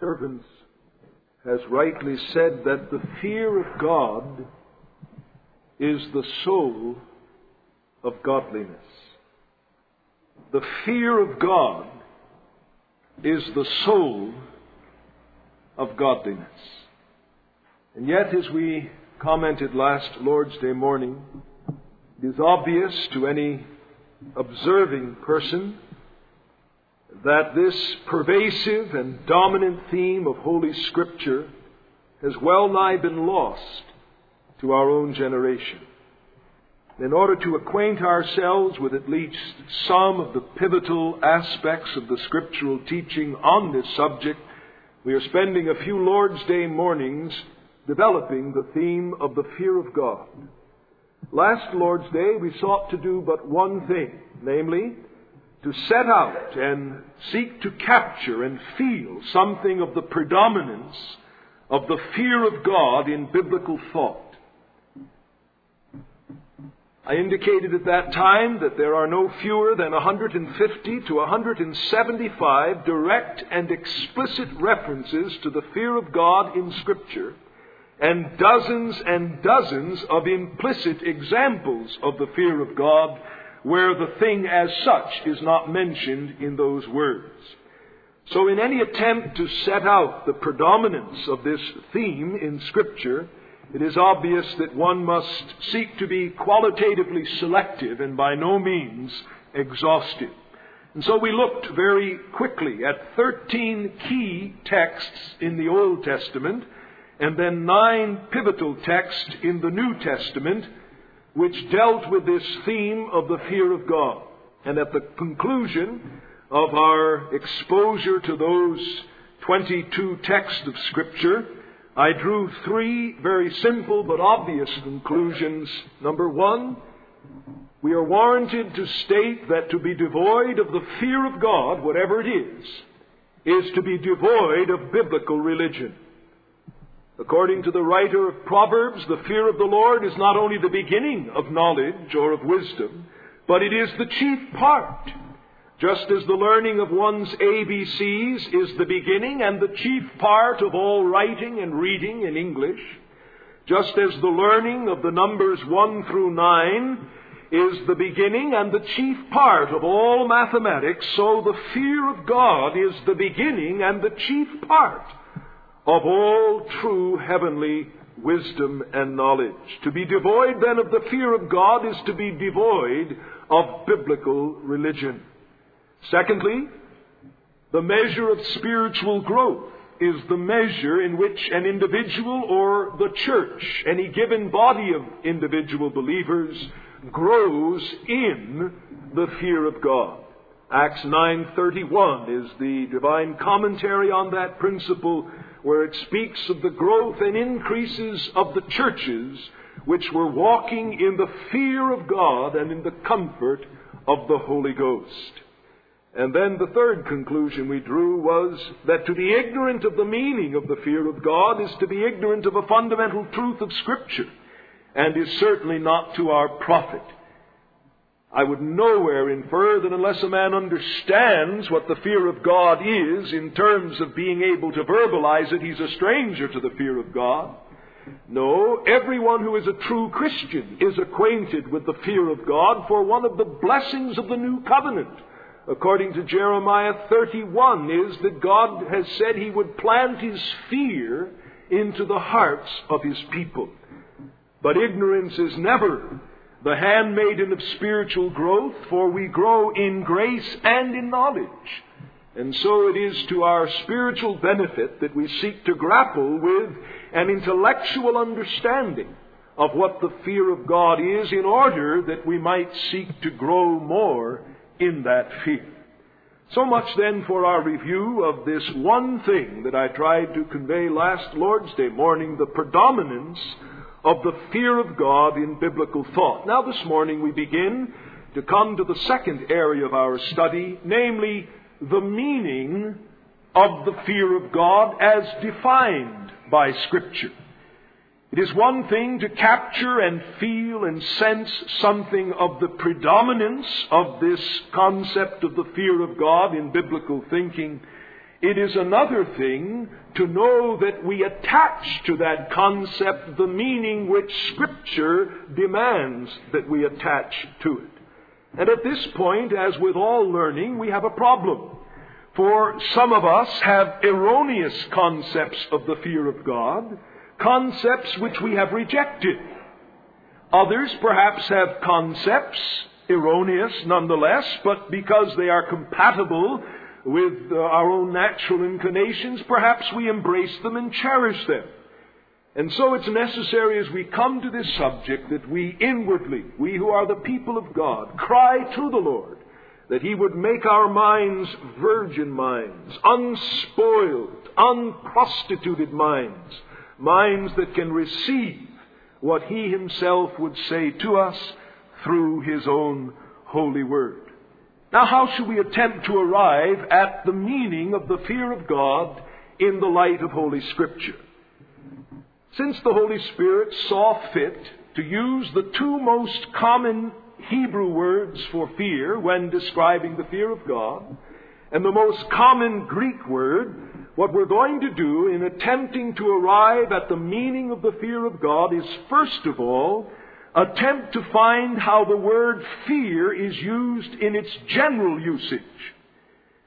servants has rightly said that the fear of God is the soul of godliness. The fear of God is the soul of godliness. And yet, as we commented last Lord's Day morning, it is obvious to any observing person that this pervasive and dominant theme of Holy Scripture has well nigh been lost to our own generation. In order to acquaint ourselves with at least some of the pivotal aspects of the scriptural teaching on this subject, we are spending a few Lord's Day mornings developing the theme of the fear of God. Last Lord's Day we sought to do but one thing, namely, to set out and seek to capture and feel something of the predominance of the fear of God in biblical thought. I indicated at that time that there are no fewer than 150 to 175 direct and explicit references to the fear of God in Scripture, and dozens and dozens of implicit examples of the fear of God where the thing as such is not mentioned in those words. So in any attempt to set out the predominance of this theme in Scripture, it is obvious that one must seek to be qualitatively selective and by no means exhaustive. And so we looked very quickly at 13 key texts in the Old Testament and then nine pivotal texts in the New Testament which dealt with this theme of the fear of God. And at the conclusion of our exposure to those 22 texts of Scripture, I drew three very simple but obvious conclusions. Number one, we are warranted to state that to be devoid of the fear of God, whatever it is, is to be devoid of biblical religion. According to the writer of Proverbs, the fear of the Lord is not only the beginning of knowledge or of wisdom, but it is the chief part. Just as the learning of one's ABCs is the beginning and the chief part of all writing and reading in English, just as the learning of the numbers 1 through 9 is the beginning and the chief part of all mathematics, so the fear of God is the beginning and the chief part of all true heavenly wisdom and knowledge. To be devoid then of the fear of God is to be devoid of biblical religion. Secondly, the measure of spiritual growth is the measure in which an individual or the church, any given body of individual believers, grows in the fear of God. Acts 9:31 is the divine commentary on that principle where it speaks of the growth and increases of the churches which were walking in the fear of God and in the comfort of the Holy Ghost. And then the third conclusion we drew was that to be ignorant of the meaning of the fear of God is to be ignorant of a fundamental truth of Scripture, and is certainly not to our profit. I would nowhere infer that unless a man understands what the fear of God is in terms of being able to verbalize it, he's a stranger to the fear of God. No, everyone who is a true Christian is acquainted with the fear of God for one of the blessings of the new covenant according to Jeremiah 31, is that God has said he would plant his fear into the hearts of his people. But ignorance is never the handmaiden of spiritual growth, for we grow in grace and in knowledge. And so it is to our spiritual benefit that we seek to grapple with an intellectual understanding of what the fear of God is in order that we might seek to grow more in that fear. So much then for our review of this one thing that I tried to convey last Lord's Day morning, the predominance of the fear of God in biblical thought. Now this morning we begin to come to the second area of our study, namely the meaning of the fear of God as defined by Scripture. It is one thing to capture and feel and sense something of the predominance of this concept of the fear of God in biblical thinking. It is another thing to know that we attach to that concept the meaning which Scripture demands that we attach to it. And at this point, as with all learning, we have a problem. For some of us have erroneous concepts of the fear of God, concepts which we have rejected. Others perhaps have concepts, erroneous nonetheless, but because they are compatible with uh, our own natural inclinations, perhaps we embrace them and cherish them. And so it's necessary as we come to this subject that we inwardly, we who are the people of God, cry to the Lord that He would make our minds virgin minds, unspoiled, unprostituted minds, minds that can receive what He Himself would say to us through His own holy word. Now, how should we attempt to arrive at the meaning of the fear of God in the light of Holy Scripture? Since the Holy Spirit saw fit to use the two most common Hebrew words for fear when describing the fear of God, and the most common Greek word, what we're going to do in attempting to arrive at the meaning of the fear of God is first of all attempt to find how the word fear is used in its general usage.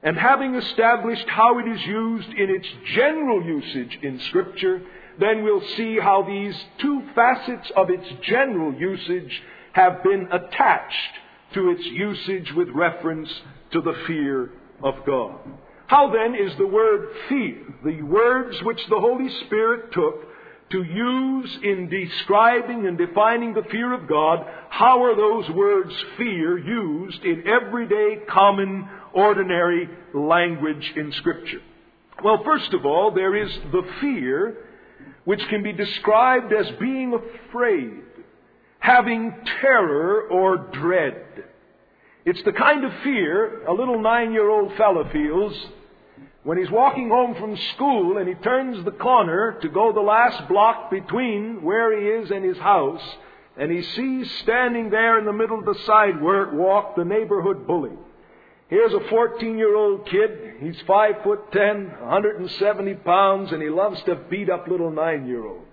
And having established how it is used in its general usage in Scripture, then we'll see how these two facets of its general usage have been attached to its usage with reference to the fear of God. How then is the word fear, the words which the Holy Spirit took to use in describing and defining the fear of God, how are those words fear used in everyday, common, ordinary language in Scripture? Well, first of all, there is the fear which can be described as being afraid, having terror or dread. It's the kind of fear a little nine year old fellow feels when he's walking home from school and he turns the corner to go the last block between where he is and his house, and he sees standing there in the middle of the sidewalk the neighborhood bully. Here's a 14 year old kid. He's 5 foot 10, 170 pounds, and he loves to beat up little 9 year olds.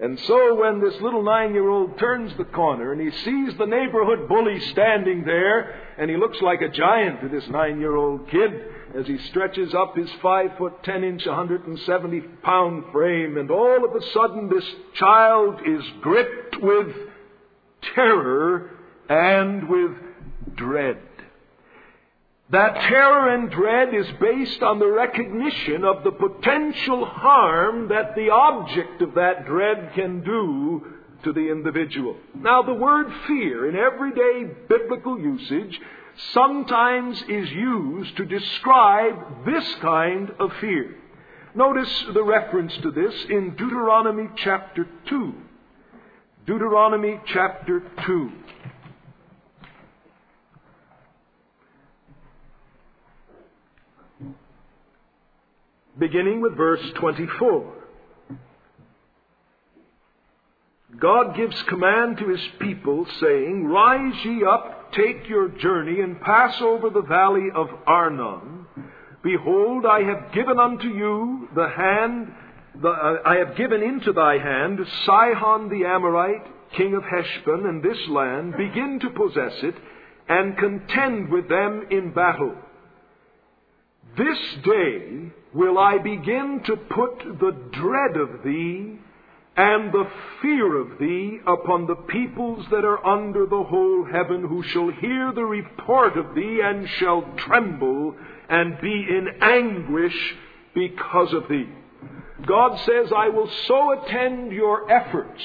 And so when this little nine year old turns the corner and he sees the neighborhood bully standing there, and he looks like a giant to this nine year old kid as he stretches up his five foot ten inch, 170 pound frame, and all of a sudden this child is gripped with terror and with dread. That terror and dread is based on the recognition of the potential harm that the object of that dread can do to the individual. Now, the word fear in everyday biblical usage sometimes is used to describe this kind of fear. Notice the reference to this in Deuteronomy chapter 2. Deuteronomy chapter 2. beginning with verse 24. God gives command to his people, saying, Rise ye up, take your journey, and pass over the valley of Arnon. Behold, I have given unto you the hand, the, uh, I have given into thy hand Sihon the Amorite, king of Heshbon, and this land, begin to possess it, and contend with them in battle. This day will I begin to put the dread of thee and the fear of thee upon the peoples that are under the whole heaven, who shall hear the report of thee and shall tremble and be in anguish because of thee. God says, I will so attend your efforts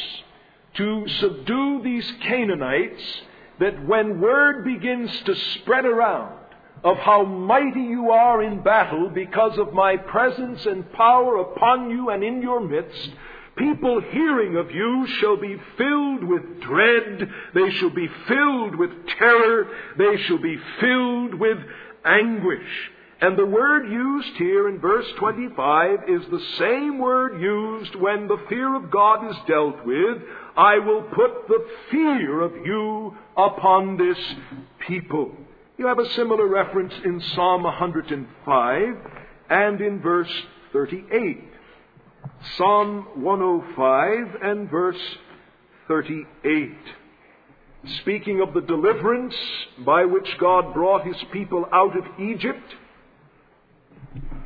to subdue these Canaanites that when word begins to spread around of how mighty you are in battle because of my presence and power upon you and in your midst, people hearing of you shall be filled with dread, they shall be filled with terror, they shall be filled with anguish. And the word used here in verse 25 is the same word used when the fear of God is dealt with. I will put the fear of you upon this people. You have a similar reference in Psalm 105 and in verse 38. Psalm 105 and verse 38. Speaking of the deliverance by which God brought his people out of Egypt,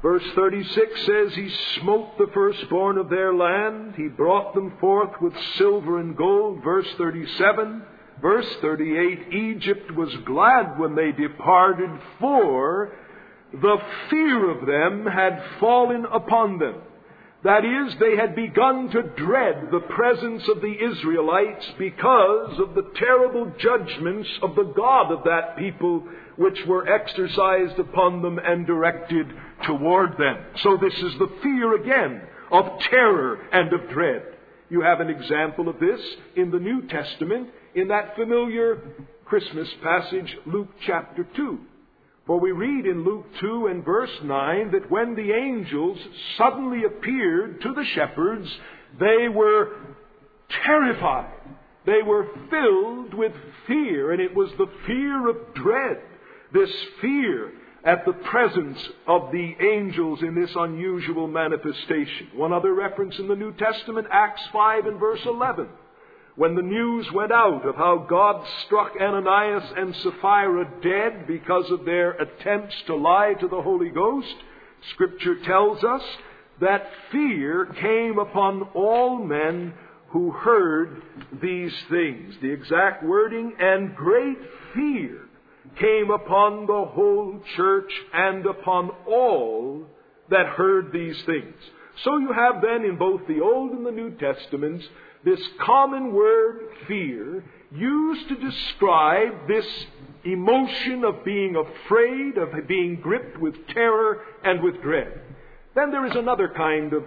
Verse 36 says, He smote the firstborn of their land. He brought them forth with silver and gold. Verse 37. Verse 38, Egypt was glad when they departed, for the fear of them had fallen upon them. That is, they had begun to dread the presence of the Israelites because of the terrible judgments of the God of that people which were exercised upon them and directed toward them. So this is the fear again of terror and of dread. You have an example of this in the New Testament in that familiar Christmas passage, Luke chapter 2. For we read in Luke 2 and verse 9 that when the angels suddenly appeared to the shepherds, they were terrified. They were filled with fear, and it was the fear of dread, this fear at the presence of the angels in this unusual manifestation. One other reference in the New Testament, Acts 5 and verse 11 when the news went out of how God struck Ananias and Sapphira dead because of their attempts to lie to the Holy Ghost, Scripture tells us that fear came upon all men who heard these things. The exact wording, and great fear came upon the whole church and upon all that heard these things. So you have then in both the Old and the New Testaments this common word fear used to describe this emotion of being afraid, of being gripped with terror and with dread. Then there is another kind of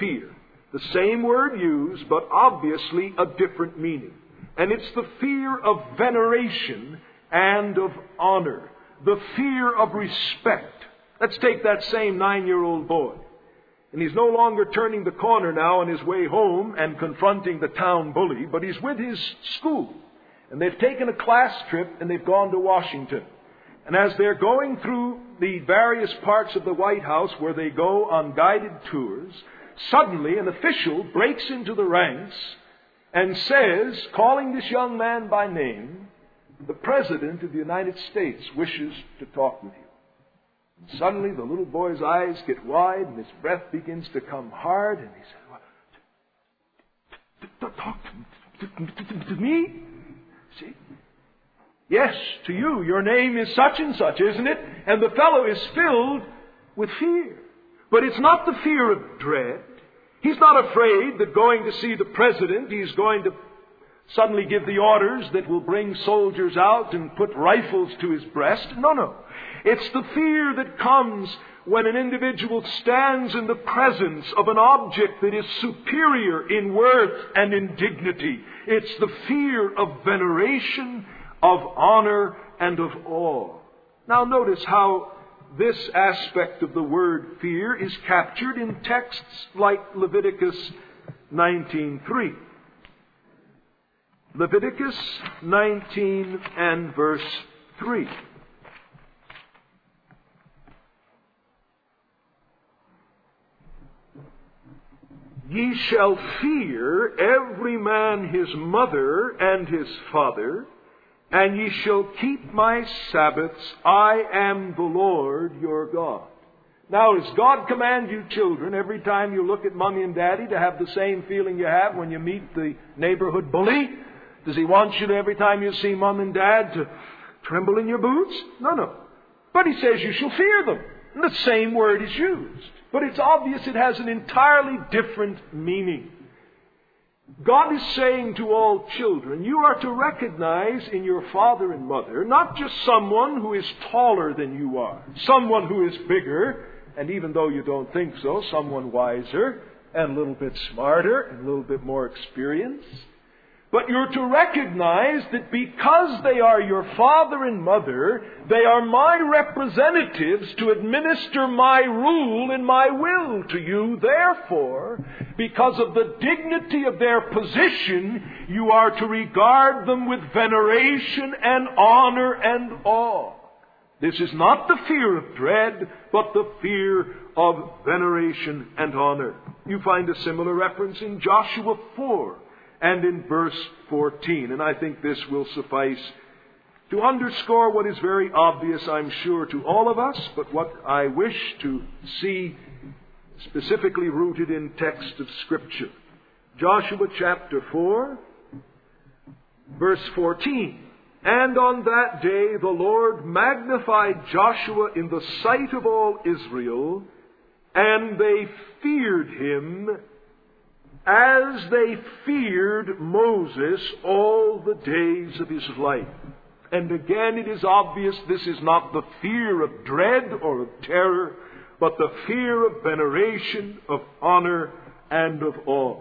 fear. The same word used, but obviously a different meaning. And it's the fear of veneration and of honor. The fear of respect. Let's take that same nine year old boy. And he's no longer turning the corner now on his way home and confronting the town bully, but he's with his school. And they've taken a class trip and they've gone to Washington. And as they're going through the various parts of the White House where they go on guided tours, suddenly an official breaks into the ranks and says, calling this young man by name, the President of the United States wishes to talk with you. Suddenly, the little boy's eyes get wide and his breath begins to come hard, and he well, Talk to, me? See? Yes, to you. Your name is such and such, isn't it? And the fellow is filled with fear. But it's not the fear of dread. He's not afraid that going to see the president, he's going to suddenly give the orders that will bring soldiers out and put rifles to his breast. No, no. It's the fear that comes when an individual stands in the presence of an object that is superior in worth and in dignity. It's the fear of veneration, of honor, and of awe. Now notice how this aspect of the word fear is captured in texts like Leviticus 19:3. Leviticus 19 and verse 3. Ye shall fear every man his mother and his father, and ye shall keep my Sabbaths. I am the Lord your God. Now, does God command you children every time you look at mommy and daddy to have the same feeling you have when you meet the neighborhood bully? Does he want you to every time you see mom and dad to tremble in your boots? No, no. But he says you shall fear them. And the same word is used. But it's obvious it has an entirely different meaning. God is saying to all children, you are to recognize in your father and mother not just someone who is taller than you are, someone who is bigger, and even though you don't think so, someone wiser and a little bit smarter and a little bit more experienced. But you're to recognize that because they are your father and mother, they are my representatives to administer my rule and my will to you. Therefore, because of the dignity of their position, you are to regard them with veneration and honor and awe. This is not the fear of dread, but the fear of veneration and honor. You find a similar reference in Joshua 4 and in verse 14, and I think this will suffice to underscore what is very obvious, I'm sure, to all of us, but what I wish to see specifically rooted in text of Scripture. Joshua chapter 4, verse 14. And on that day the Lord magnified Joshua in the sight of all Israel, and they feared him as they feared Moses all the days of his life. And again, it is obvious this is not the fear of dread or of terror, but the fear of veneration, of honor, and of awe.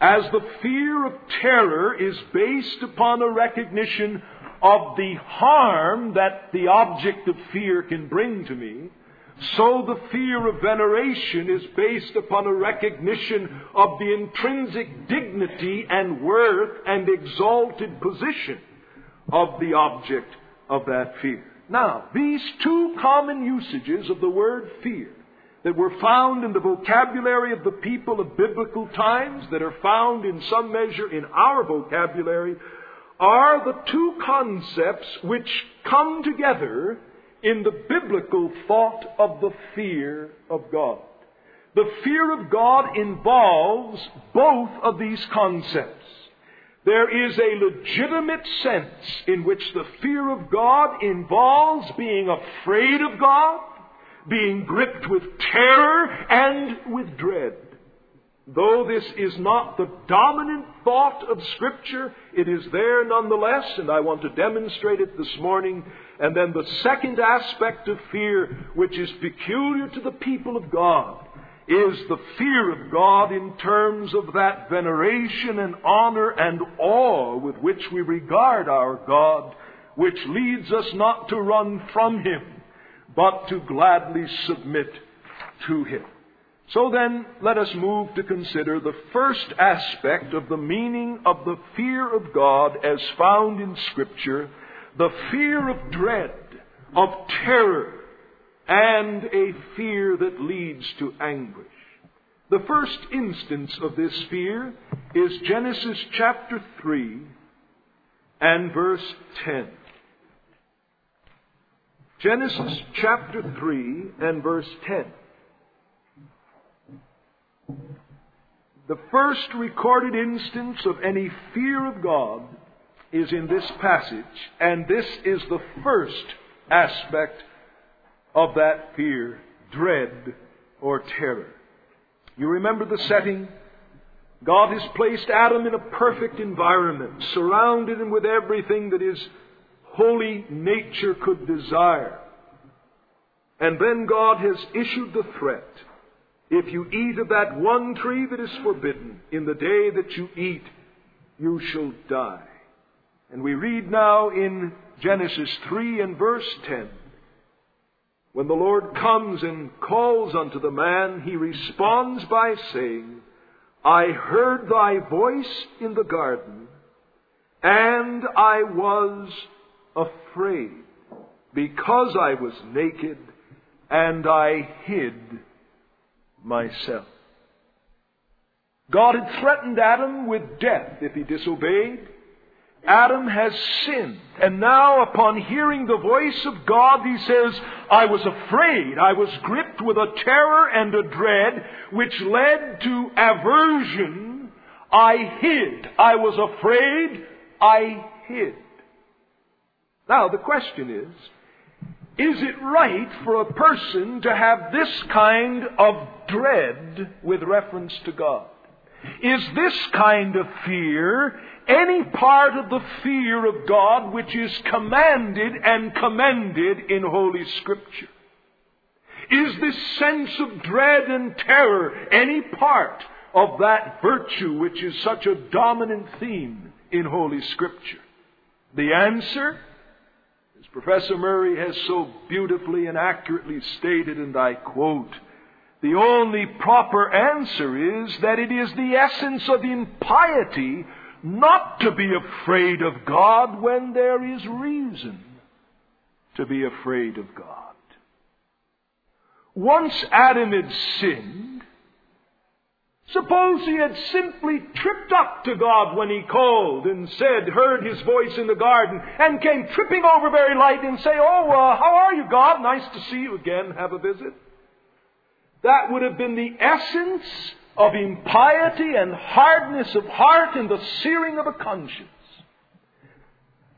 As the fear of terror is based upon a recognition of the harm that the object of fear can bring to me, so the fear of veneration is based upon a recognition of the intrinsic dignity and worth and exalted position of the object of that fear. Now, these two common usages of the word fear that were found in the vocabulary of the people of biblical times, that are found in some measure in our vocabulary, are the two concepts which come together in the biblical thought of the fear of God. The fear of God involves both of these concepts. There is a legitimate sense in which the fear of God involves being afraid of God, being gripped with terror and with dread. Though this is not the dominant thought of Scripture, it is there nonetheless, and I want to demonstrate it this morning. And then the second aspect of fear, which is peculiar to the people of God, is the fear of God in terms of that veneration and honor and awe with which we regard our God, which leads us not to run from Him, but to gladly submit to Him. So then, let us move to consider the first aspect of the meaning of the fear of God as found in Scripture, the fear of dread, of terror, and a fear that leads to anguish. The first instance of this fear is Genesis chapter 3 and verse 10. Genesis chapter 3 and verse 10. The first recorded instance of any fear of God is in this passage, and this is the first aspect of that fear dread or terror. You remember the setting? God has placed Adam in a perfect environment, surrounded him with everything that his holy nature could desire. And then God has issued the threat if you eat of that one tree that is forbidden, in the day that you eat, you shall die. And we read now in Genesis 3 and verse 10 when the Lord comes and calls unto the man, he responds by saying, I heard thy voice in the garden, and I was afraid, because I was naked, and I hid myself. God had threatened Adam with death if he disobeyed. Adam has sinned. And now, upon hearing the voice of God, he says, I was afraid. I was gripped with a terror and a dread which led to aversion. I hid. I was afraid. I hid. Now, the question is, is it right for a person to have this kind of dread with reference to God? Is this kind of fear any part of the fear of God which is commanded and commended in Holy Scripture? Is this sense of dread and terror any part of that virtue which is such a dominant theme in Holy Scripture? The answer, as Professor Murray has so beautifully and accurately stated, and I quote, the only proper answer is that it is the essence of impiety not to be afraid of God when there is reason to be afraid of God. Once Adam had sinned, suppose he had simply tripped up to God when he called and said, heard his voice in the garden, and came tripping over very light and say, Oh, uh, how are you, God? Nice to see you again. Have a visit. That would have been the essence of impiety and hardness of heart and the searing of a conscience.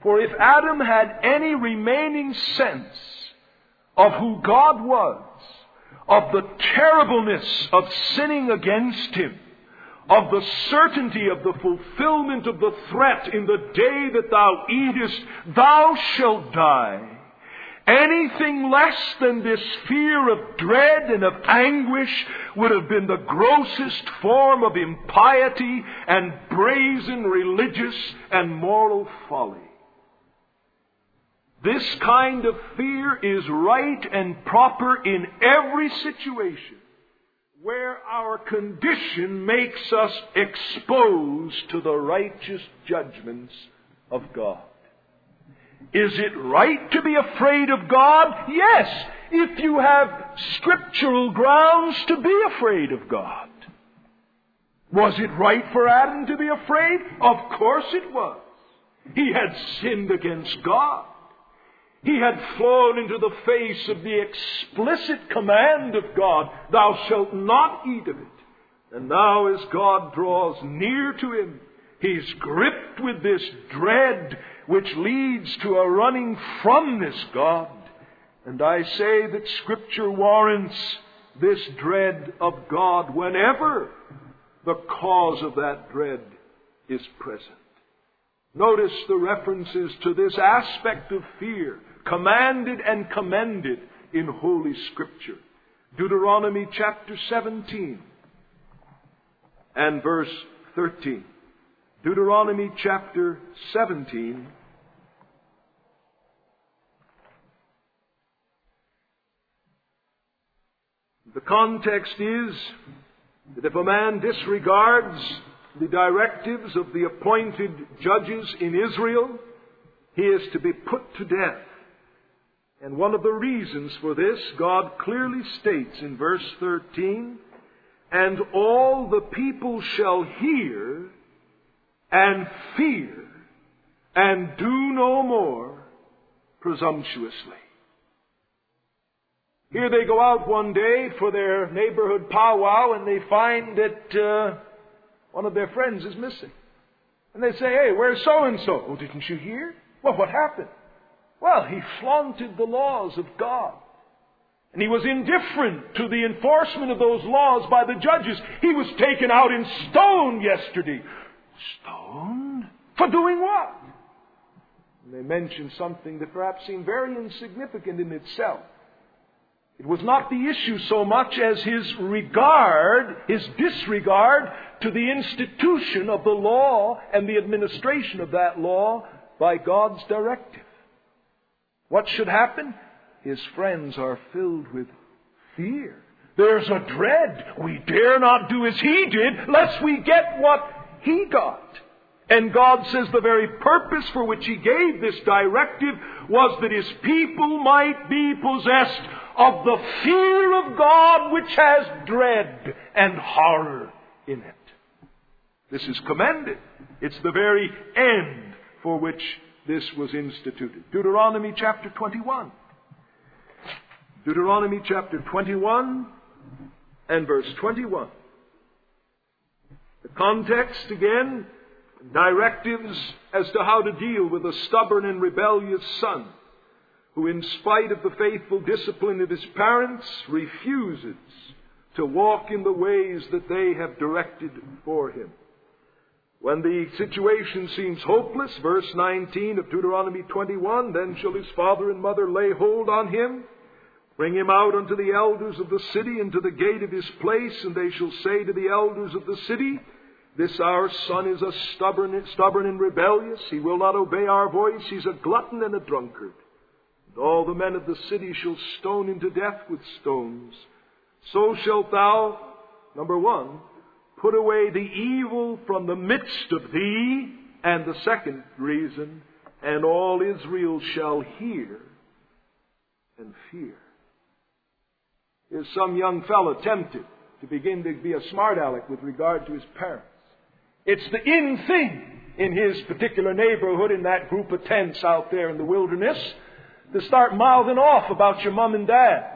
For if Adam had any remaining sense of who God was, of the terribleness of sinning against Him, of the certainty of the fulfillment of the threat in the day that thou eatest, thou shalt die. Anything less than this fear of dread and of anguish would have been the grossest form of impiety and brazen religious and moral folly. This kind of fear is right and proper in every situation where our condition makes us exposed to the righteous judgments of God. Is it right to be afraid of God? Yes, if you have scriptural grounds to be afraid of God. Was it right for Adam to be afraid? Of course it was. He had sinned against God. He had flown into the face of the explicit command of God, Thou shalt not eat of it. And now, as God draws near to him, he's gripped with this dread which leads to a running from this God. And I say that Scripture warrants this dread of God whenever the cause of that dread is present. Notice the references to this aspect of fear, commanded and commended in Holy Scripture. Deuteronomy chapter 17 and verse 13. Deuteronomy chapter 17. The context is that if a man disregards the directives of the appointed judges in Israel, he is to be put to death. And one of the reasons for this, God clearly states in verse 13, and all the people shall hear and fear and do no more presumptuously. Here they go out one day for their neighborhood powwow and they find that uh, one of their friends is missing. And they say, hey, where's so and so? Oh, didn't you hear? Well, what happened? Well, he flaunted the laws of God. And he was indifferent to the enforcement of those laws by the judges. He was taken out in stone yesterday. Stoned? For doing what? And they mentioned something that perhaps seemed very insignificant in itself. It was not the issue so much as his regard, his disregard to the institution of the law and the administration of that law by God's directive. What should happen? His friends are filled with fear. There's a dread. We dare not do as he did, lest we get what he got. And God says the very purpose for which He gave this directive was that His people might be possessed of the fear of God which has dread and horror in it. This is commended. It's the very end for which this was instituted. Deuteronomy chapter 21. Deuteronomy chapter 21 and verse 21. The context again, directives as to how to deal with a stubborn and rebellious son who, in spite of the faithful discipline of his parents, refuses to walk in the ways that they have directed for him. When the situation seems hopeless, verse 19 of Deuteronomy 21, then shall his father and mother lay hold on him, bring him out unto the elders of the city and to the gate of his place, and they shall say to the elders of the city, this our son is a stubborn, stubborn and rebellious. He will not obey our voice. He's a glutton and a drunkard. And all the men of the city shall stone him to death with stones. So shalt thou, number one, put away the evil from the midst of thee. And the second reason, and all Israel shall hear and fear. Is some young fellow tempted to begin to be a smart aleck with regard to his parents. It's the in thing in his particular neighborhood in that group of tents out there in the wilderness to start mouthing off about your mom and dad.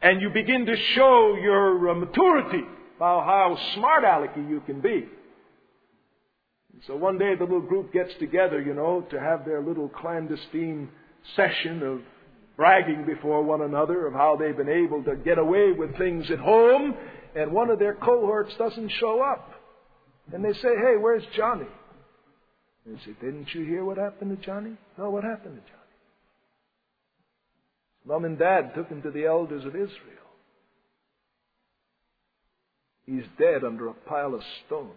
And you begin to show your uh, maturity about how smart alecky you can be. So one day the little group gets together, you know, to have their little clandestine session of bragging before one another of how they've been able to get away with things at home, and one of their cohorts doesn't show up. And they say, Hey, where's Johnny? And they say, Didn't you hear what happened to Johnny? No, what happened to Johnny? Mom and Dad took him to the elders of Israel. He's dead under a pile of stones.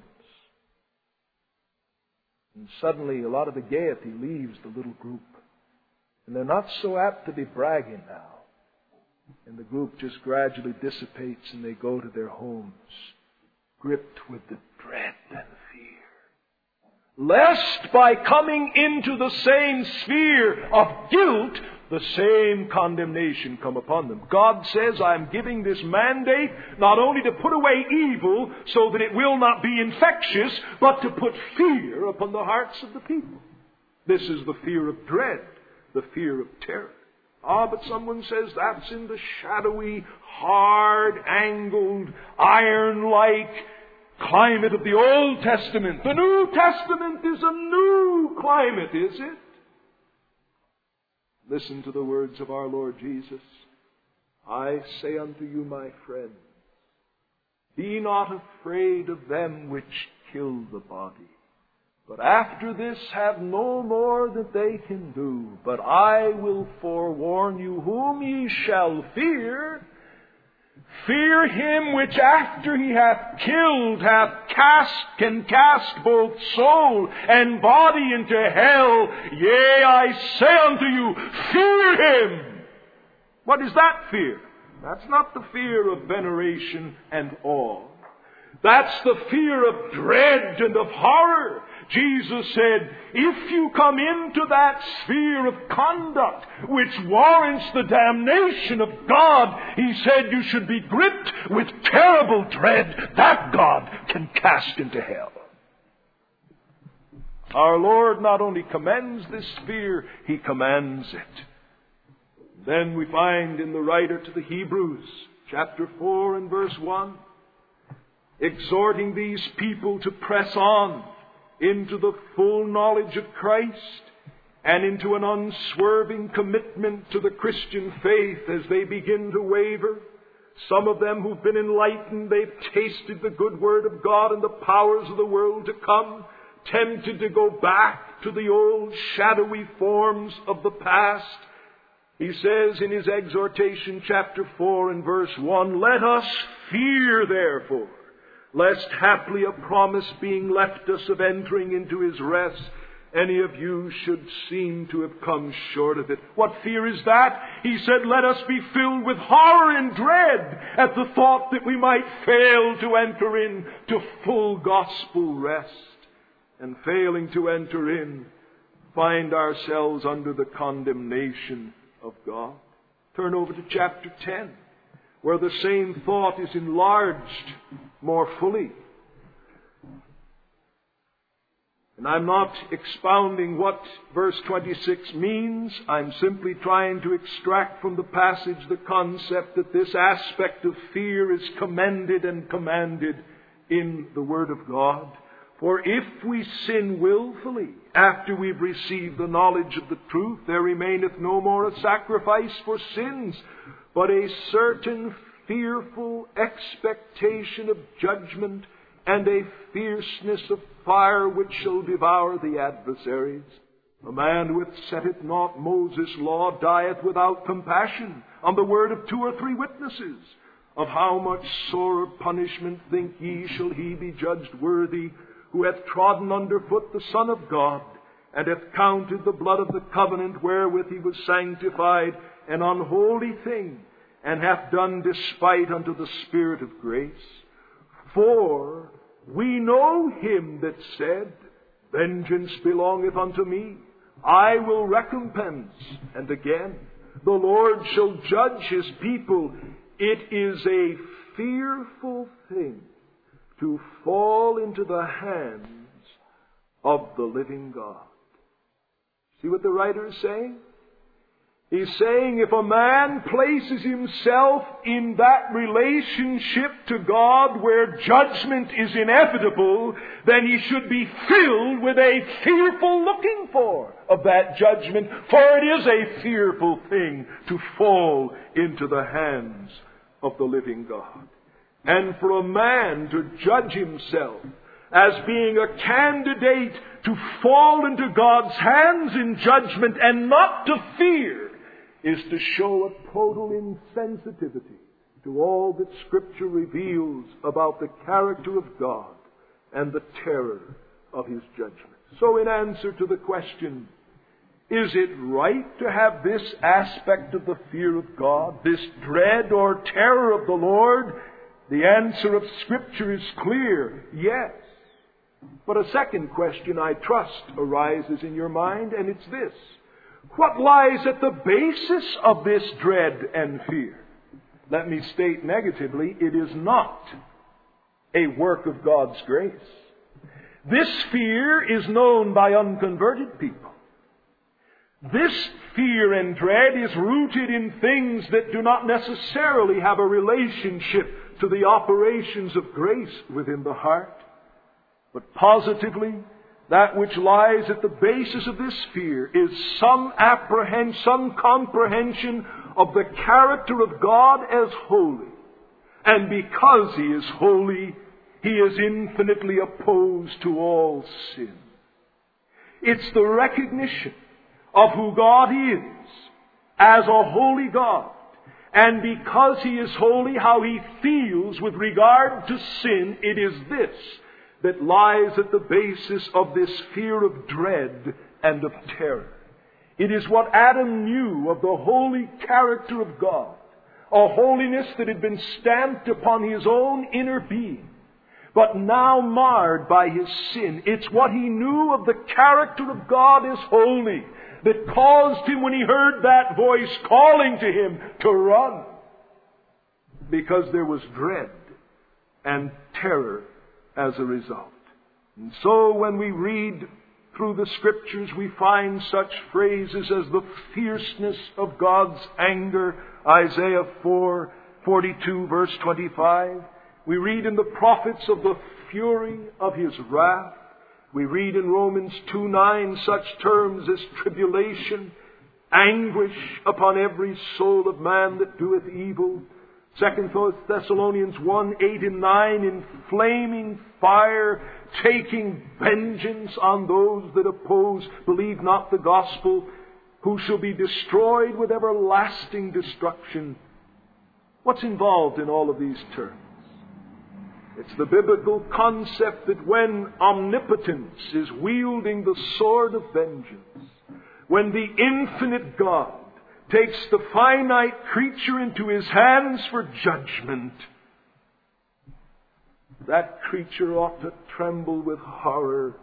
And suddenly, a lot of the gaiety leaves the little group. And they're not so apt to be bragging now. And the group just gradually dissipates and they go to their homes, gripped with the dread and fear. Lest by coming into the same sphere of guilt, the same condemnation come upon them. God says, I'm giving this mandate not only to put away evil so that it will not be infectious, but to put fear upon the hearts of the people. This is the fear of dread, the fear of terror. Ah, but someone says that's in the shadowy, hard angled, iron like climate of the Old Testament. The New Testament is a new climate, is it? Listen to the words of our Lord Jesus. I say unto you, my friends, be not afraid of them which kill the body, but after this have no more that they can do. But I will forewarn you whom ye shall fear. Fear him which after he hath killed hath cast, can cast both soul and body into hell. Yea, I say unto you, fear him. What is that fear? That's not the fear of veneration and awe. That's the fear of dread and of horror. Jesus said, if you come into that sphere of conduct which warrants the damnation of God, he said you should be gripped with terrible dread that God can cast into hell. Our Lord not only commends this sphere, he commands it. Then we find in the writer to the Hebrews, chapter 4 and verse 1, exhorting these people to press on into the full knowledge of Christ and into an unswerving commitment to the Christian faith as they begin to waver. Some of them who've been enlightened, they've tasted the good word of God and the powers of the world to come, tempted to go back to the old shadowy forms of the past. He says in his exhortation, chapter 4 and verse 1, Let us fear therefore lest haply a promise being left us of entering into his rest, any of you should seem to have come short of it. What fear is that? He said, let us be filled with horror and dread at the thought that we might fail to enter in to full gospel rest. And failing to enter in, find ourselves under the condemnation of God. Turn over to chapter 10 where the same thought is enlarged more fully. And I'm not expounding what verse 26 means. I'm simply trying to extract from the passage the concept that this aspect of fear is commended and commanded in the Word of God. For if we sin wilfully after we've received the knowledge of the truth, there remaineth no more a sacrifice for sins, but a certain fearful expectation of judgment and a fierceness of fire which shall devour the adversaries. A man which setteth not Moses' law dieth without compassion on the word of two or three witnesses. Of how much sorer punishment think ye shall he be judged worthy who hath trodden under foot the Son of God, and hath counted the blood of the covenant wherewith he was sanctified an unholy thing, and hath done despite unto the Spirit of grace. For we know him that said, Vengeance belongeth unto me, I will recompense. And again, the Lord shall judge his people. It is a fearful thing to fall into the hands of the living God. See what the writer is saying? He's saying if a man places himself in that relationship to God where judgment is inevitable, then he should be filled with a fearful looking for of that judgment, for it is a fearful thing to fall into the hands of the living God. And for a man to judge himself as being a candidate to fall into God's hands in judgment and not to fear is to show a total insensitivity to all that Scripture reveals about the character of God and the terror of His judgment. So in answer to the question, is it right to have this aspect of the fear of God, this dread or terror of the Lord? The answer of Scripture is clear, yes. But a second question, I trust, arises in your mind, and it's this. What lies at the basis of this dread and fear? Let me state negatively, it is not a work of God's grace. This fear is known by unconverted people. This fear and dread is rooted in things that do not necessarily have a relationship to the operations of grace within the heart. But positively, that which lies at the basis of this fear is some apprehension, some comprehension of the character of God as holy. And because He is holy, He is infinitely opposed to all sin. It's the recognition of who God is as a holy God. And because He is holy, how He feels with regard to sin, it is this that lies at the basis of this fear of dread and of terror. It is what Adam knew of the holy character of God, a holiness that had been stamped upon his own inner being, but now marred by his sin. It's what he knew of the character of God as holy that caused him, when he heard that voice calling to him, to run. Because there was dread and terror as a result. And so when we read through the scriptures, we find such phrases as the fierceness of God's anger, Isaiah 4, 42 verse 25. We read in the prophets of the fury of his wrath. We read in Romans 2, 9 such terms as tribulation, anguish upon every soul of man that doeth evil, Second Thessalonians 1, 8 and 9, in flaming fire, taking vengeance on those that oppose, believe not the gospel, who shall be destroyed with everlasting destruction. What's involved in all of these terms? It's the biblical concept that when omnipotence is wielding the sword of vengeance, when the infinite God takes the finite creature into his hands for judgment, that creature ought to tremble with horror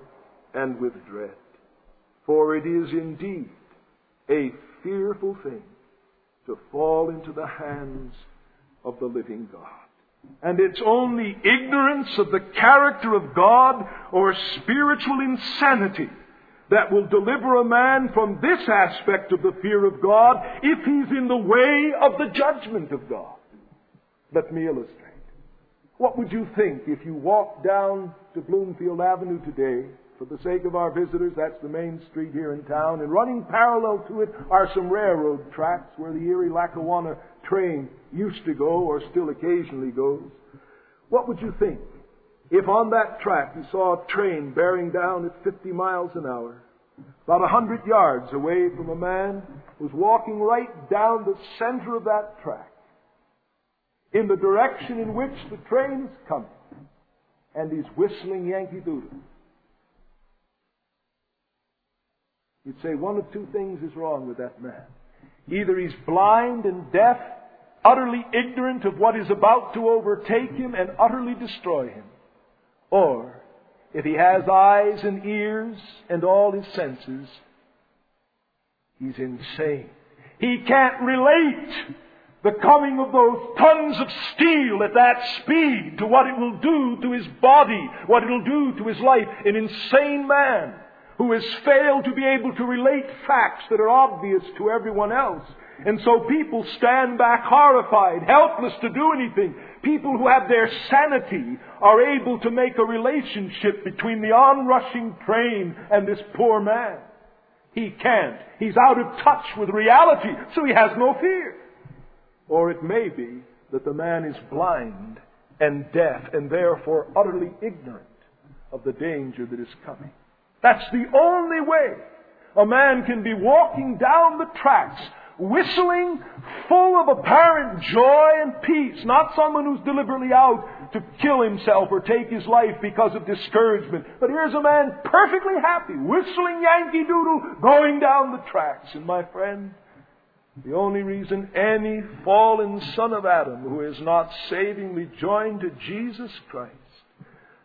and with dread. For it is indeed a fearful thing to fall into the hands of the living God. And it's only ignorance of the character of God or spiritual insanity that will deliver a man from this aspect of the fear of God if he's in the way of the judgment of God. Let me illustrate. What would you think if you walked down to Bloomfield Avenue today? For the sake of our visitors, that's the main street here in town, and running parallel to it are some railroad tracks where the Erie Lackawanna train used to go or still occasionally goes. What would you think if on that track you saw a train bearing down at 50 miles an hour, about a hundred yards away from a man who's walking right down the center of that track, in the direction in which the train is coming, and he's whistling Yankee Doodle. You'd say one of two things is wrong with that man. Either he's blind and deaf, utterly ignorant of what is about to overtake him and utterly destroy him, or, if he has eyes and ears and all his senses, he's insane. He can't relate the coming of those tons of steel at that speed to what it will do to his body, what it will do to his life. An insane man who has failed to be able to relate facts that are obvious to everyone else. And so people stand back horrified, helpless to do anything. People who have their sanity are able to make a relationship between the onrushing train and this poor man. He can't. He's out of touch with reality, so he has no fear. Or it may be that the man is blind and deaf and therefore utterly ignorant of the danger that is coming. That's the only way a man can be walking down the tracks whistling, full of apparent joy and peace, not someone who's deliberately out to kill himself or take his life because of discouragement. But here's a man perfectly happy, whistling Yankee Doodle, going down the tracks. And my friend, the only reason any fallen son of Adam who is not savingly joined to Jesus Christ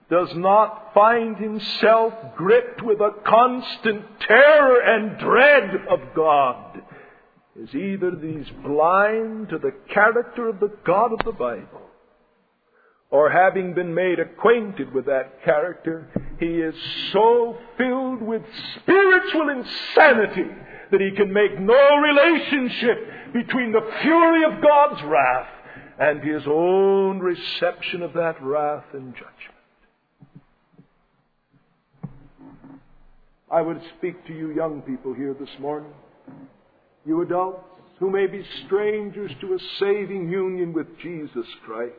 does not find himself gripped with a constant terror and dread of God is either he's blind to the character of the God of the Bible, or having been made acquainted with that character, he is so filled with spiritual insanity that he can make no relationship between the fury of God's wrath and his own reception of that wrath and judgment. I would speak to you young people here this morning you adults who may be strangers to a saving union with Jesus Christ.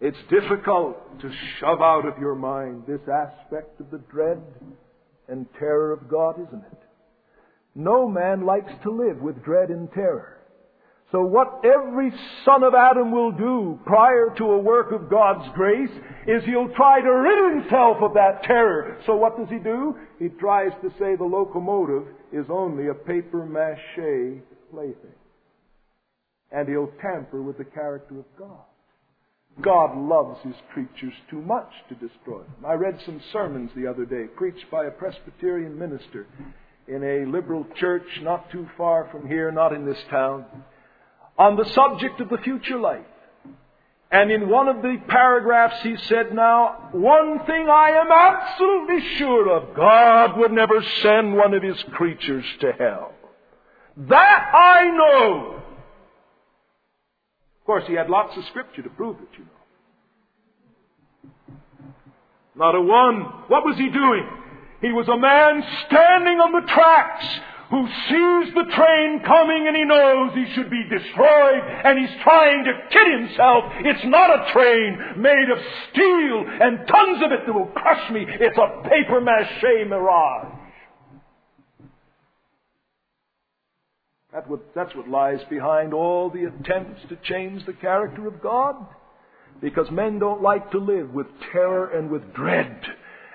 It's difficult to shove out of your mind this aspect of the dread and terror of God, isn't it? No man likes to live with dread and terror. So what every son of Adam will do prior to a work of God's grace is he'll try to rid himself of that terror. So what does he do? He tries to say the locomotive is only a paper mache plaything. And he'll tamper with the character of God. God loves his creatures too much to destroy them. I read some sermons the other day preached by a Presbyterian minister in a liberal church not too far from here, not in this town on the subject of the future life. And in one of the paragraphs he said, now, one thing I am absolutely sure of, God would never send one of his creatures to hell. That I know. Of course, he had lots of scripture to prove it, you know. Not a one. What was he doing? He was a man standing on the tracks who sees the train coming and he knows he should be destroyed and he's trying to kid himself. It's not a train made of steel and tons of it that will crush me. It's a paper mache mirage. That that's what lies behind all the attempts to change the character of God. Because men don't like to live with terror and with dread.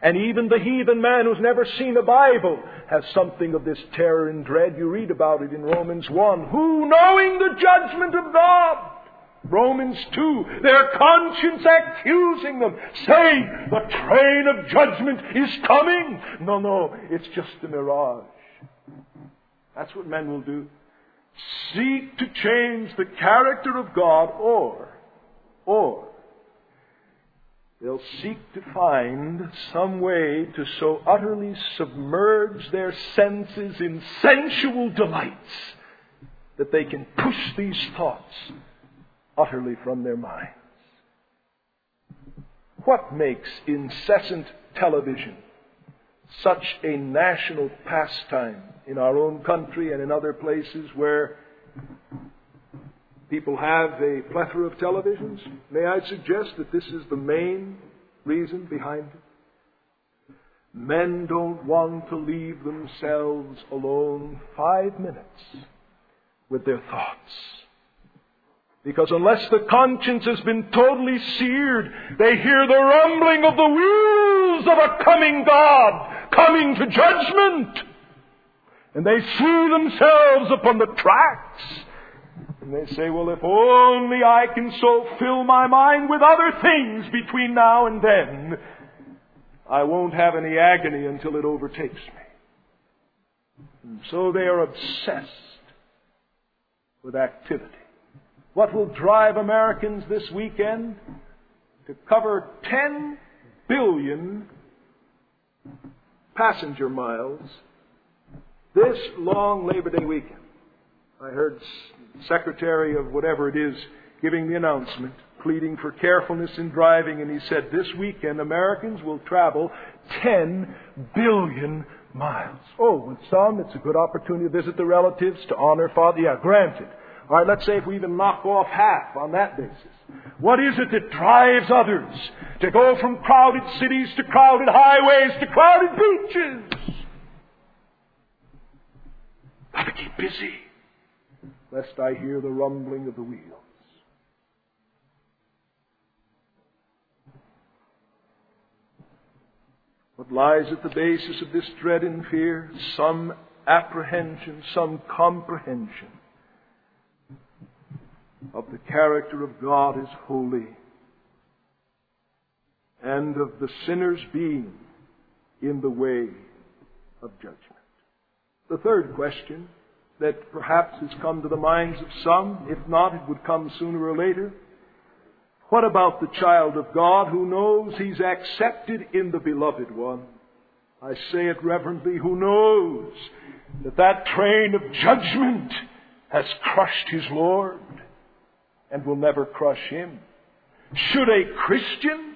And even the heathen man who's never seen a Bible has something of this terror and dread. You read about it in Romans 1. Who, knowing the judgment of God, Romans 2, their conscience accusing them, saying, the train of judgment is coming. No, no, it's just a mirage. That's what men will do. Seek to change the character of God or, or, They'll seek to find some way to so utterly submerge their senses in sensual delights that they can push these thoughts utterly from their minds. What makes incessant television such a national pastime in our own country and in other places where People have a plethora of televisions. May I suggest that this is the main reason behind it? Men don't want to leave themselves alone five minutes with their thoughts. Because unless the conscience has been totally seared, they hear the rumbling of the wheels of a coming God, coming to judgment. And they see themselves upon the tracks and they say, well, if only I can so fill my mind with other things between now and then, I won't have any agony until it overtakes me. And so they are obsessed with activity. what will drive Americans this weekend to cover 10 billion passenger miles this long Labor Day weekend. I heard Secretary of whatever it is giving the announcement, pleading for carefulness in driving, and he said this weekend Americans will travel 10 billion miles. Oh, with some, it's a good opportunity to visit the relatives, to honor father. Yeah, granted. All right, let's say if we even knock off half on that basis. What is it that drives others to go from crowded cities to crowded highways to crowded beaches? Gotta keep busy, lest I hear the rumbling of the wheels. What lies at the basis of this dread and fear? Some apprehension, some comprehension of the character of God as holy and of the sinner's being in the way of judgment. The third question that perhaps has come to the minds of some, if not, it would come sooner or later. What about the child of God who knows he's accepted in the beloved one? I say it reverently, who knows that that train of judgment has crushed his Lord and will never crush him. Should a Christian,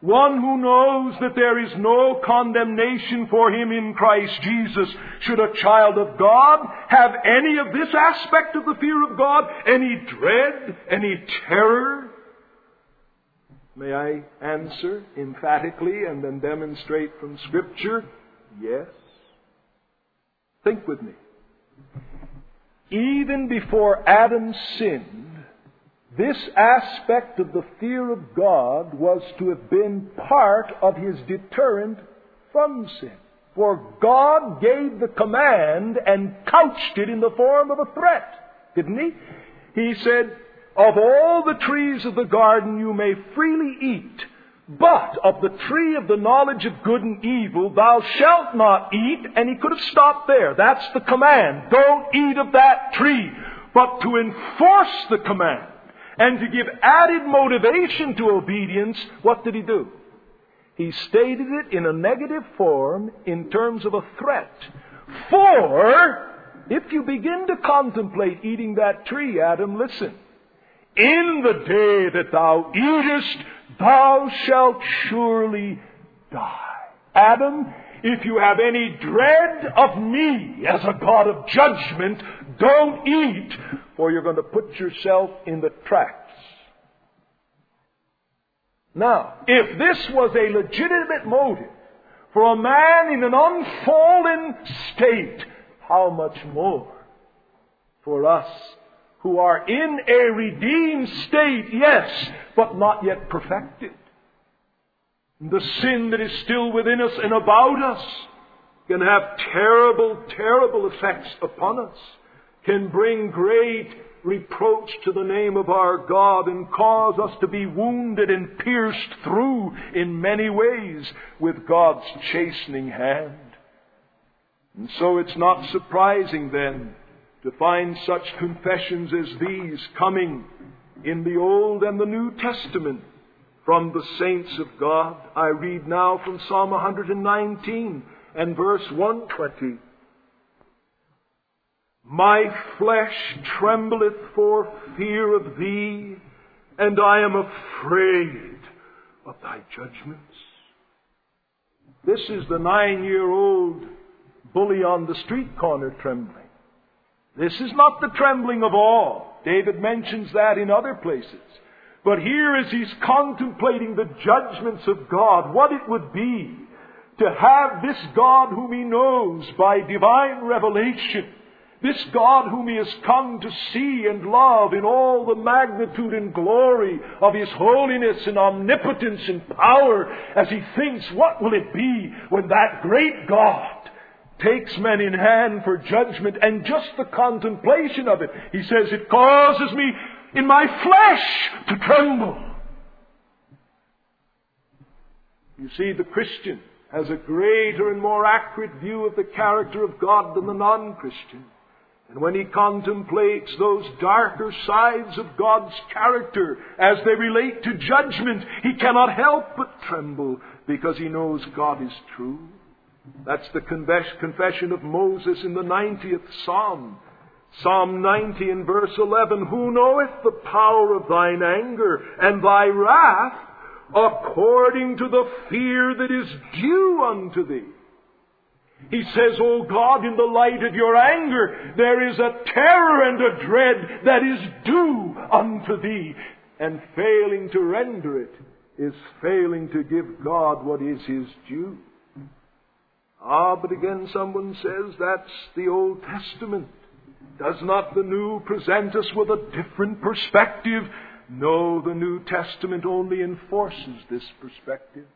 one who knows that there is no condemnation for him in Christ Jesus, should a child of God have any of this aspect of the fear of God, any dread, any terror? May I answer emphatically and then demonstrate from Scripture? Yes. Think with me. Even before Adam sinned, this aspect of the fear of God was to have been part of his deterrent from sin. For God gave the command and couched it in the form of a threat, didn't he? He said, Of all the trees of the garden you may freely eat, but of the tree of the knowledge of good and evil thou shalt not eat, and he could have stopped there. That's the command. Don't eat of that tree. But to enforce the command, and to give added motivation to obedience, what did he do? He stated it in a negative form in terms of a threat. For, if you begin to contemplate eating that tree, Adam, listen. In the day that thou eatest, thou shalt surely die. Adam, if you have any dread of me as a God of judgment, don't eat, for you're going to put yourself in the tracks. Now, if this was a legitimate motive for a man in an unfallen state, how much more for us who are in a redeemed state, yes, but not yet perfected. The sin that is still within us and about us can have terrible, terrible effects upon us can bring great reproach to the name of our God and cause us to be wounded and pierced through in many ways with God's chastening hand. And so it's not surprising then to find such confessions as these coming in the Old and the New Testament from the saints of God. I read now from Psalm 119 and verse 120. My flesh trembleth for fear of thee, and I am afraid of thy judgments. This is the nine year old bully on the street corner trembling. This is not the trembling of awe. David mentions that in other places. But here, as he's contemplating the judgments of God, what it would be to have this God whom he knows by divine revelation this God whom he has come to see and love in all the magnitude and glory of his holiness and omnipotence and power as he thinks, what will it be when that great God takes men in hand for judgment and just the contemplation of it, he says, it causes me in my flesh to tremble. You see, the Christian has a greater and more accurate view of the character of God than the non-Christian. And when he contemplates those darker sides of God's character as they relate to judgment, he cannot help but tremble because he knows God is true. That's the confession of Moses in the 90th Psalm. Psalm 90 and verse 11, Who knoweth the power of thine anger and thy wrath according to the fear that is due unto thee? He says, O God, in the light of your anger, there is a terror and a dread that is due unto thee. And failing to render it is failing to give God what is his due. Ah, but again someone says that's the Old Testament. Does not the New present us with a different perspective? No, the New Testament only enforces this perspective.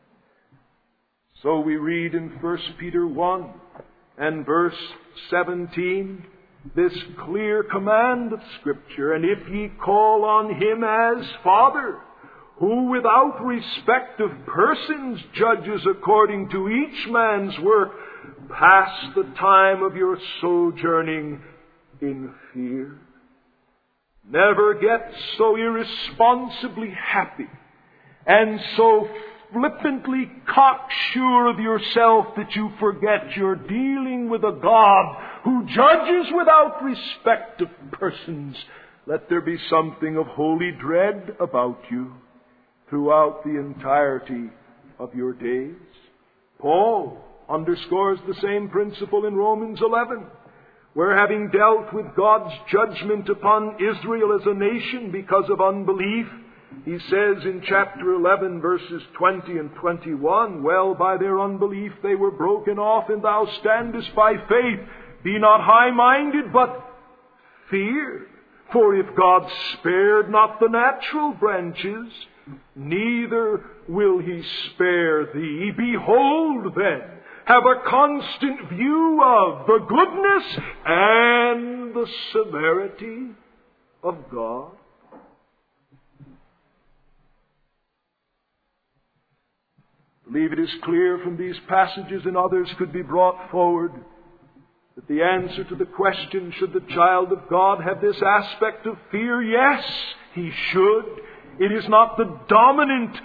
So we read in 1 Peter 1 and verse 17 this clear command of Scripture, and if ye call on him as Father, who without respect of persons judges according to each man's work, pass the time of your sojourning in fear. Never get so irresponsibly happy and so flippantly cocksure of yourself that you forget you're dealing with a God who judges without respect of persons. Let there be something of holy dread about you throughout the entirety of your days. Paul underscores the same principle in Romans 11 where having dealt with God's judgment upon Israel as a nation because of unbelief, he says in chapter 11 verses 20 and 21, Well, by their unbelief they were broken off, and thou standest by faith. Be not high-minded, but fear. For if God spared not the natural branches, neither will he spare thee. Behold then, have a constant view of the goodness and the severity of God. I believe it is clear from these passages and others could be brought forward that the answer to the question, should the child of God have this aspect of fear? Yes, he should. It is not the dominant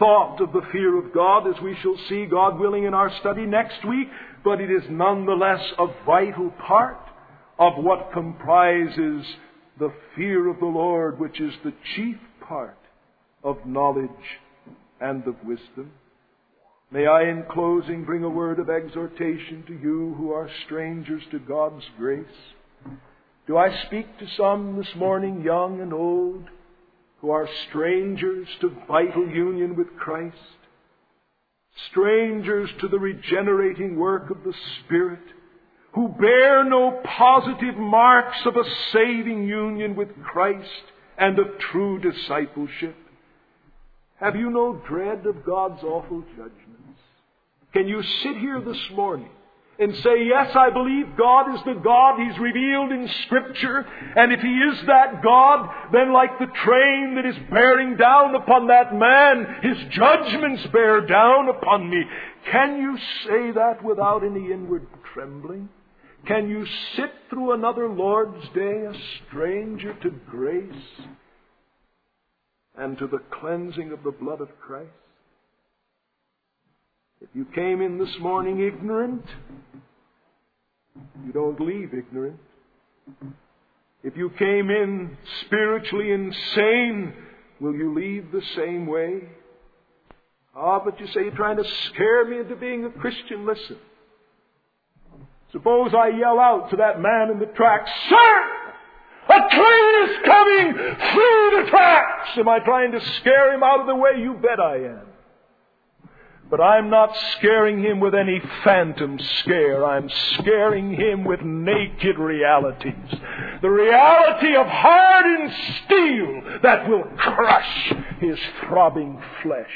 thought of the fear of God, as we shall see, God willing, in our study next week, but it is nonetheless a vital part of what comprises the fear of the Lord, which is the chief part of knowledge and of wisdom. May I, in closing, bring a word of exhortation to you who are strangers to God's grace. Do I speak to some this morning, young and old, who are strangers to vital union with Christ, strangers to the regenerating work of the Spirit, who bear no positive marks of a saving union with Christ and of true discipleship? Have you no dread of God's awful judgments? Can you sit here this morning and say, Yes, I believe God is the God He's revealed in Scripture. And if He is that God, then like the train that is bearing down upon that man, His judgments bear down upon me. Can you say that without any inward trembling? Can you sit through another Lord's Day a stranger to grace and to the cleansing of the blood of Christ? If you came in this morning ignorant, you don't leave ignorant. If you came in spiritually insane, will you leave the same way? Ah, oh, but you say you're trying to scare me into being a Christian. Listen. Suppose I yell out to that man in the tracks, Sir! A train is coming through the tracks! Am I trying to scare him out of the way? You bet I am. But I'm not scaring him with any phantom scare. I'm scaring him with naked realities. The reality of hardened steel that will crush his throbbing flesh.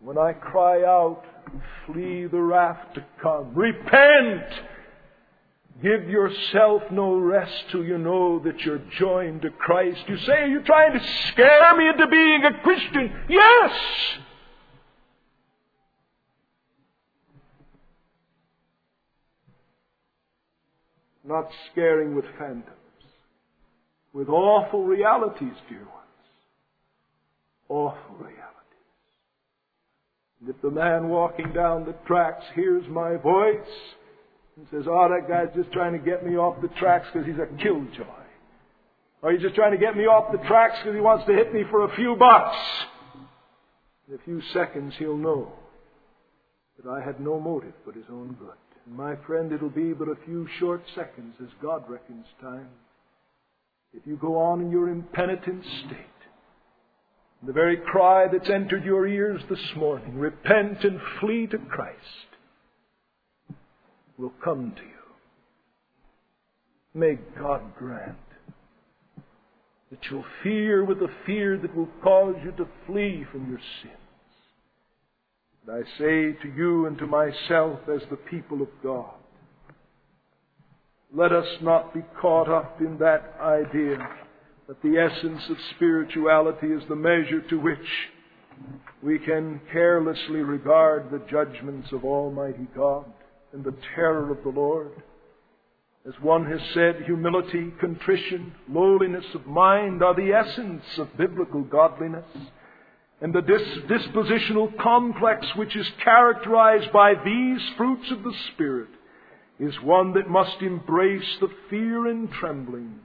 When I cry out, flee the wrath to come. Repent! Give yourself no rest till you know that you're joined to Christ. You say, Are you trying to scare me into being a Christian? Yes! not scaring with phantoms, with awful realities, dear ones. Awful realities. And if the man walking down the tracks hears my voice and says, oh, that guy's just trying to get me off the tracks because he's a killjoy. Or he's just trying to get me off the tracks because he wants to hit me for a few bucks. In a few seconds he'll know that I had no motive but his own good. And my friend, it'll be but a few short seconds as God reckons time. If you go on in your impenitent state, the very cry that's entered your ears this morning, repent and flee to Christ, will come to you. May God grant that you'll fear with a fear that will cause you to flee from your sins. And I say to you and to myself as the people of God, let us not be caught up in that idea that the essence of spirituality is the measure to which we can carelessly regard the judgments of Almighty God and the terror of the Lord. As one has said, humility, contrition, lowliness of mind are the essence of biblical godliness. And the dis- dispositional complex which is characterized by these fruits of the Spirit is one that must embrace the fear and trembling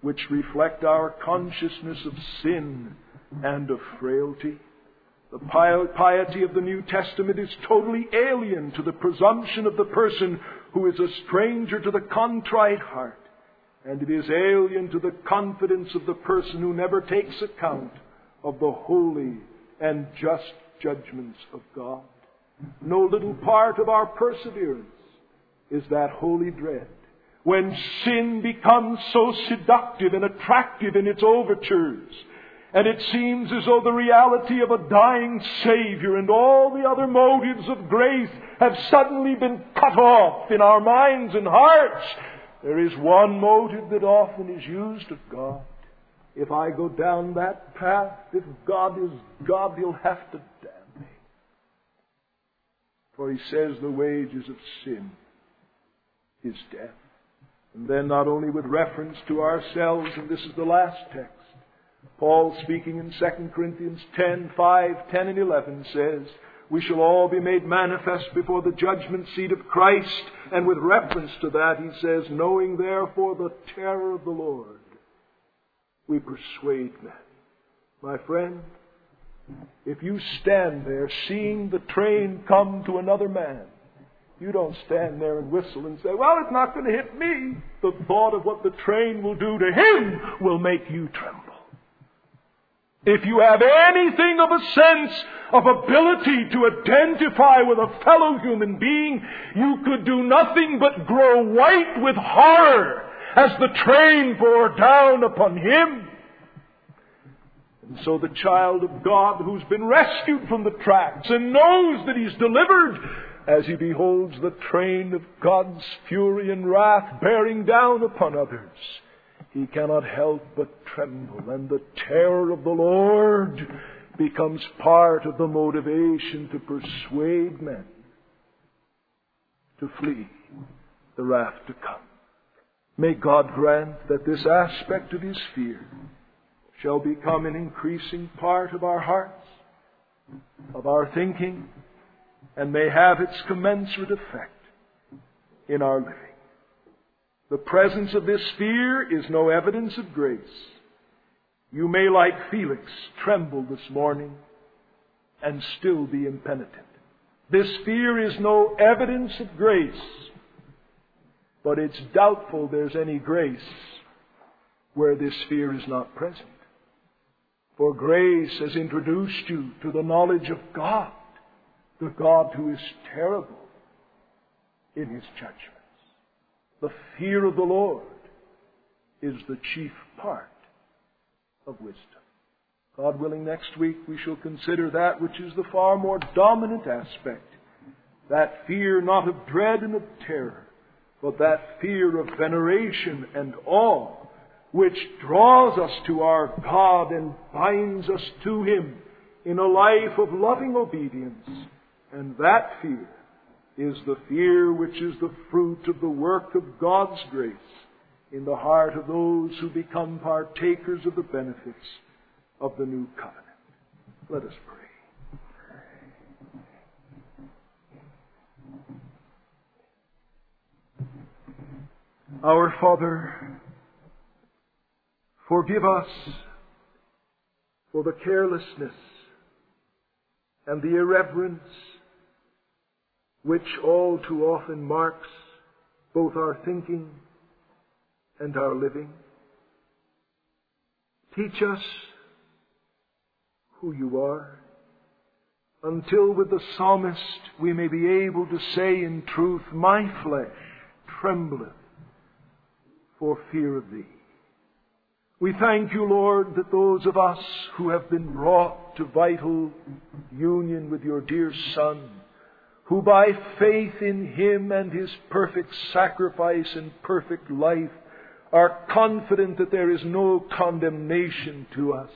which reflect our consciousness of sin and of frailty. The piety of the New Testament is totally alien to the presumption of the person who is a stranger to the contrite heart, and it is alien to the confidence of the person who never takes account of the holy and just judgments of God. No little part of our perseverance is that holy dread. When sin becomes so seductive and attractive in its overtures, and it seems as though the reality of a dying Savior and all the other motives of grace have suddenly been cut off in our minds and hearts, there is one motive that often is used of God. If I go down that path, if God is God, He'll have to damn me. For He says the wages of sin is death. And then not only with reference to ourselves, and this is the last text, Paul speaking in 2 Corinthians 10, 5, 10 and 11 says, we shall all be made manifest before the judgment seat of Christ. And with reference to that, he says, knowing therefore the terror of the Lord, we persuade men. My friend, if you stand there seeing the train come to another man, you don't stand there and whistle and say, well, it's not going to hit me. The thought of what the train will do to him will make you tremble. If you have anything of a sense of ability to identify with a fellow human being, you could do nothing but grow white with horror as the train bore down upon him. And so the child of God who's been rescued from the tracks and knows that he's delivered as he beholds the train of God's fury and wrath bearing down upon others, he cannot help but tremble, and the terror of the Lord becomes part of the motivation to persuade men to flee the wrath to come. May God grant that this aspect of His fear shall become an increasing part of our hearts, of our thinking, and may have its commensurate effect in our living. The presence of this fear is no evidence of grace. You may, like Felix, tremble this morning and still be impenitent. This fear is no evidence of grace, but it's doubtful there's any grace where this fear is not present. For grace has introduced you to the knowledge of God the God who is terrible in his judgments. The fear of the Lord is the chief part of wisdom. God willing, next week we shall consider that which is the far more dominant aspect. That fear not of dread and of terror, but that fear of veneration and awe, which draws us to our God and binds us to Him in a life of loving obedience and that fear is the fear which is the fruit of the work of God's grace in the heart of those who become partakers of the benefits of the new covenant. Let us pray. Our Father, forgive us for the carelessness and the irreverence which all too often marks both our thinking and our living. Teach us who you are, until with the psalmist we may be able to say in truth, My flesh trembleth for fear of thee. We thank you, Lord, that those of us who have been brought to vital union with your dear Son, who by faith in him and his perfect sacrifice and perfect life are confident that there is no condemnation to us.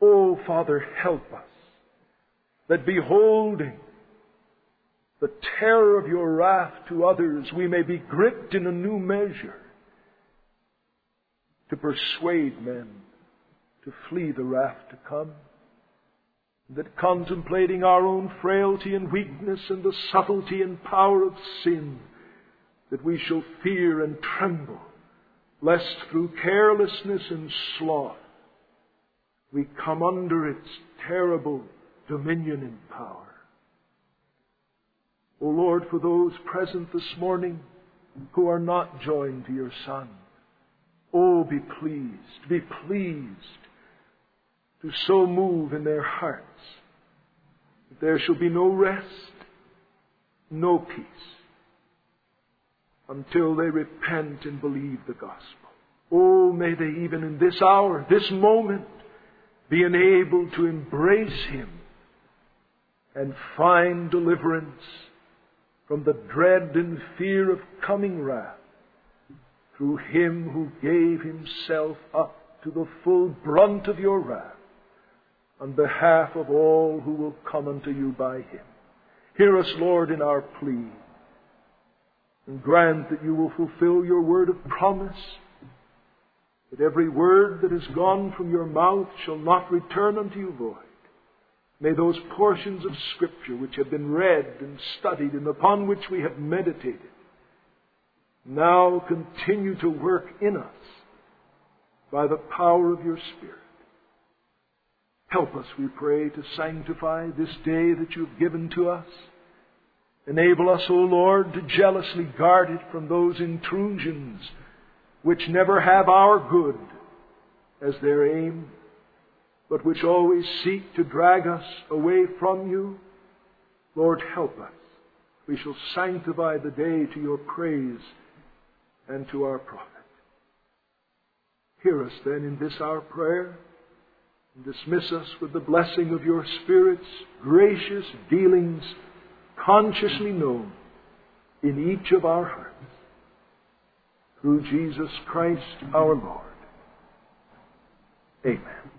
Oh, Father, help us that beholding the terror of your wrath to others, we may be gripped in a new measure to persuade men to flee the wrath to come. That contemplating our own frailty and weakness and the subtlety and power of sin, that we shall fear and tremble, lest through carelessness and sloth we come under its terrible dominion and power. O Lord, for those present this morning who are not joined to your Son, Oh, be pleased, be pleased to so move in their hearts that there shall be no rest, no peace, until they repent and believe the gospel. Oh, may they even in this hour, this moment, be enabled to embrace Him and find deliverance from the dread and fear of coming wrath through him who gave himself up to the full brunt of your wrath on behalf of all who will come unto you by him. Hear us, Lord, in our plea, and grant that you will fulfill your word of promise, that every word that has gone from your mouth shall not return unto you void. May those portions of Scripture which have been read and studied and upon which we have meditated now continue to work in us by the power of your Spirit. Help us, we pray, to sanctify this day that you have given to us. Enable us, O Lord, to jealously guard it from those intrusions which never have our good as their aim, but which always seek to drag us away from you. Lord, help us. We shall sanctify the day to your praise and to our profit. Hear us then in this our prayer, and dismiss us with the blessing of your Spirit's gracious dealings, consciously known in each of our hearts. Through Jesus Christ our Lord. Amen.